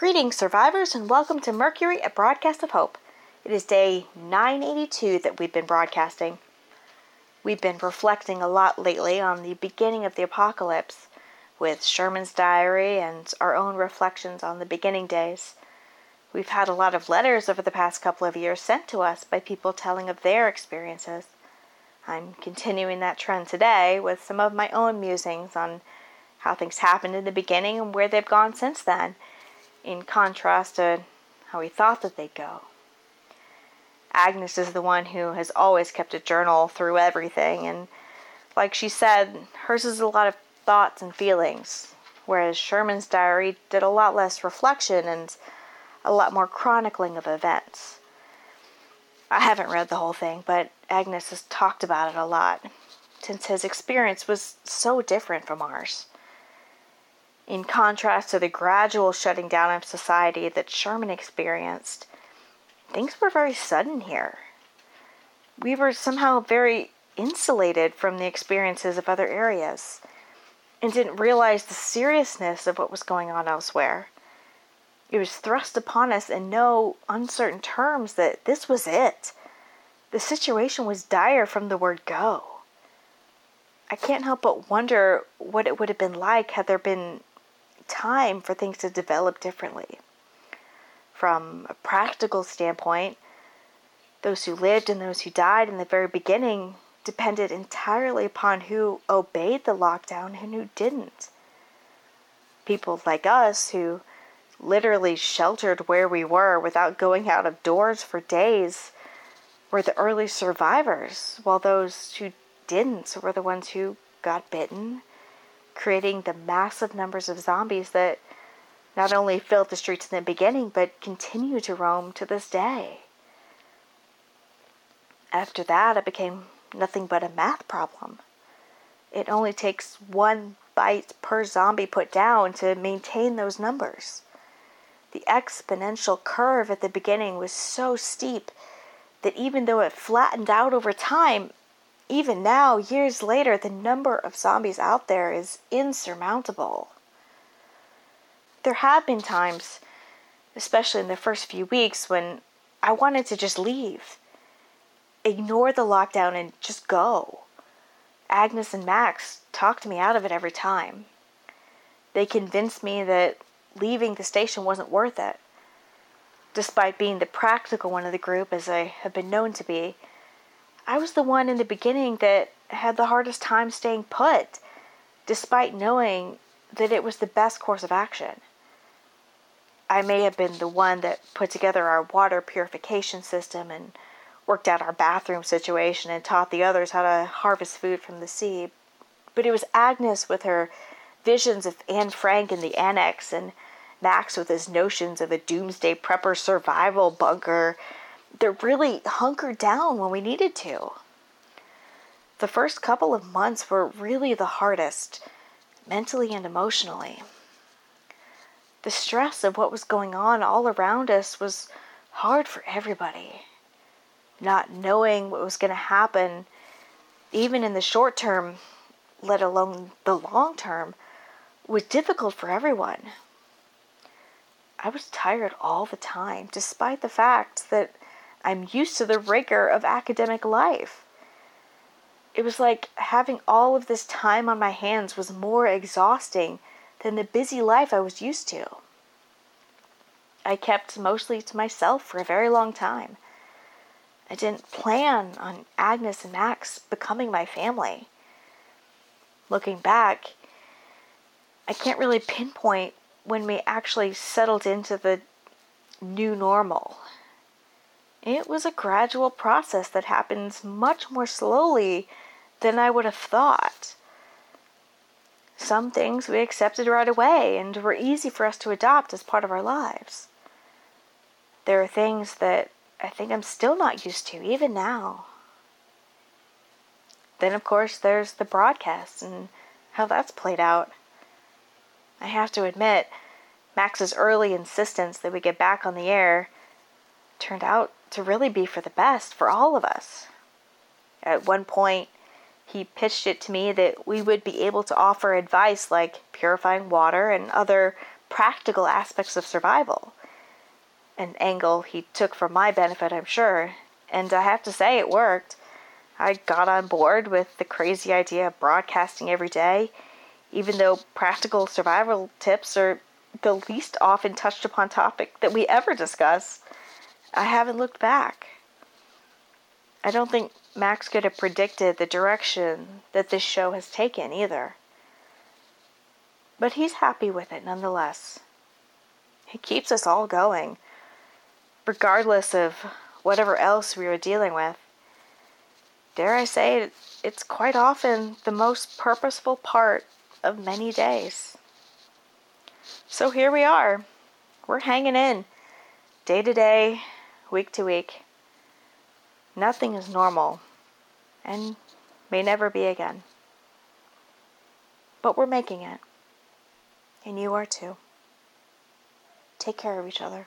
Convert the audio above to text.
Greetings, survivors, and welcome to Mercury, a broadcast of hope. It is day 982 that we've been broadcasting. We've been reflecting a lot lately on the beginning of the apocalypse, with Sherman's diary and our own reflections on the beginning days. We've had a lot of letters over the past couple of years sent to us by people telling of their experiences. I'm continuing that trend today with some of my own musings on how things happened in the beginning and where they've gone since then in contrast to how he thought that they'd go. Agnes is the one who has always kept a journal through everything, and like she said, hers is a lot of thoughts and feelings, whereas Sherman's diary did a lot less reflection and a lot more chronicling of events. I haven't read the whole thing, but Agnes has talked about it a lot, since his experience was so different from ours. In contrast to the gradual shutting down of society that Sherman experienced, things were very sudden here. We were somehow very insulated from the experiences of other areas and didn't realize the seriousness of what was going on elsewhere. It was thrust upon us in no uncertain terms that this was it. The situation was dire from the word go. I can't help but wonder what it would have been like had there been time for things to develop differently. From a practical standpoint, those who lived and those who died in the very beginning depended entirely upon who obeyed the lockdown and who didn't. People like us who literally sheltered where we were without going out of doors for days were the early survivors, while those who didn't were the ones who got bitten creating the massive numbers of zombies that not only filled the streets in the beginning, but continue to roam to this day. After that, it became nothing but a math problem. It only takes one bite per zombie put down to maintain those numbers. The exponential curve at the beginning was so steep that even though it flattened out over time, even now, years later, the number of zombies out there is insurmountable. There have been times, especially in the first few weeks, when I wanted to just leave, ignore the lockdown, and just go. Agnes and Max talked me out of it every time. They convinced me that leaving the station wasn't worth it. Despite being the practical one of the group, as I have been known to be, I was the one in the beginning that had the hardest time staying put, despite knowing that it was the best course of action. I may have been the one that put together our water purification system and worked out our bathroom situation and taught the others how to harvest food from the sea. But it was Agnes with her visions of Anne Frank in the annex and Max with his notions of a doomsday prepper survival bunker that really hunkered down when we needed to. The first couple of months were really the hardest, mentally and emotionally. The stress of what was going on all around us was hard for everybody. Not knowing what was going to happen, even in the short term, let alone the long term, was difficult for everyone. I was tired all the time, despite the fact that I'm used to the rigor of academic life. It was like having all of this time on my hands was more exhausting than the busy life I was used to. I kept mostly to myself for a very long time. I didn't plan on Agnes and Max becoming my family. Looking back, I can't really pinpoint when we actually settled into the new normal it was a gradual process that happens much more slowly than I would have thought. Some things we accepted right away and were easy for us to adopt as part of our lives. There are things that I think I'm still not used to, even now. Then, of course, there's the broadcast and how that's played out. I have to admit, Max's early insistence that we get back on the air turned out to really be for the best for all of us. At one point, he pitched it to me that we would be able to offer advice like purifying water and other practical aspects of survival. An angle he took for my benefit, I'm sure, and I have to say it worked. I got on board with the crazy idea of broadcasting every day, even though practical survival tips are the least often touched upon topic that we ever discuss. I haven't looked back. I don't think Max could have predicted the direction that this show has taken either. But he's happy with it nonetheless. He keeps us all going, regardless of whatever else we are dealing with. Dare I say, it, it's quite often the most purposeful part of many days. So here we are. We're hanging in day to day, week to week. Nothing is normal and may never be again. But we're making it. And you are too. Take care of each other.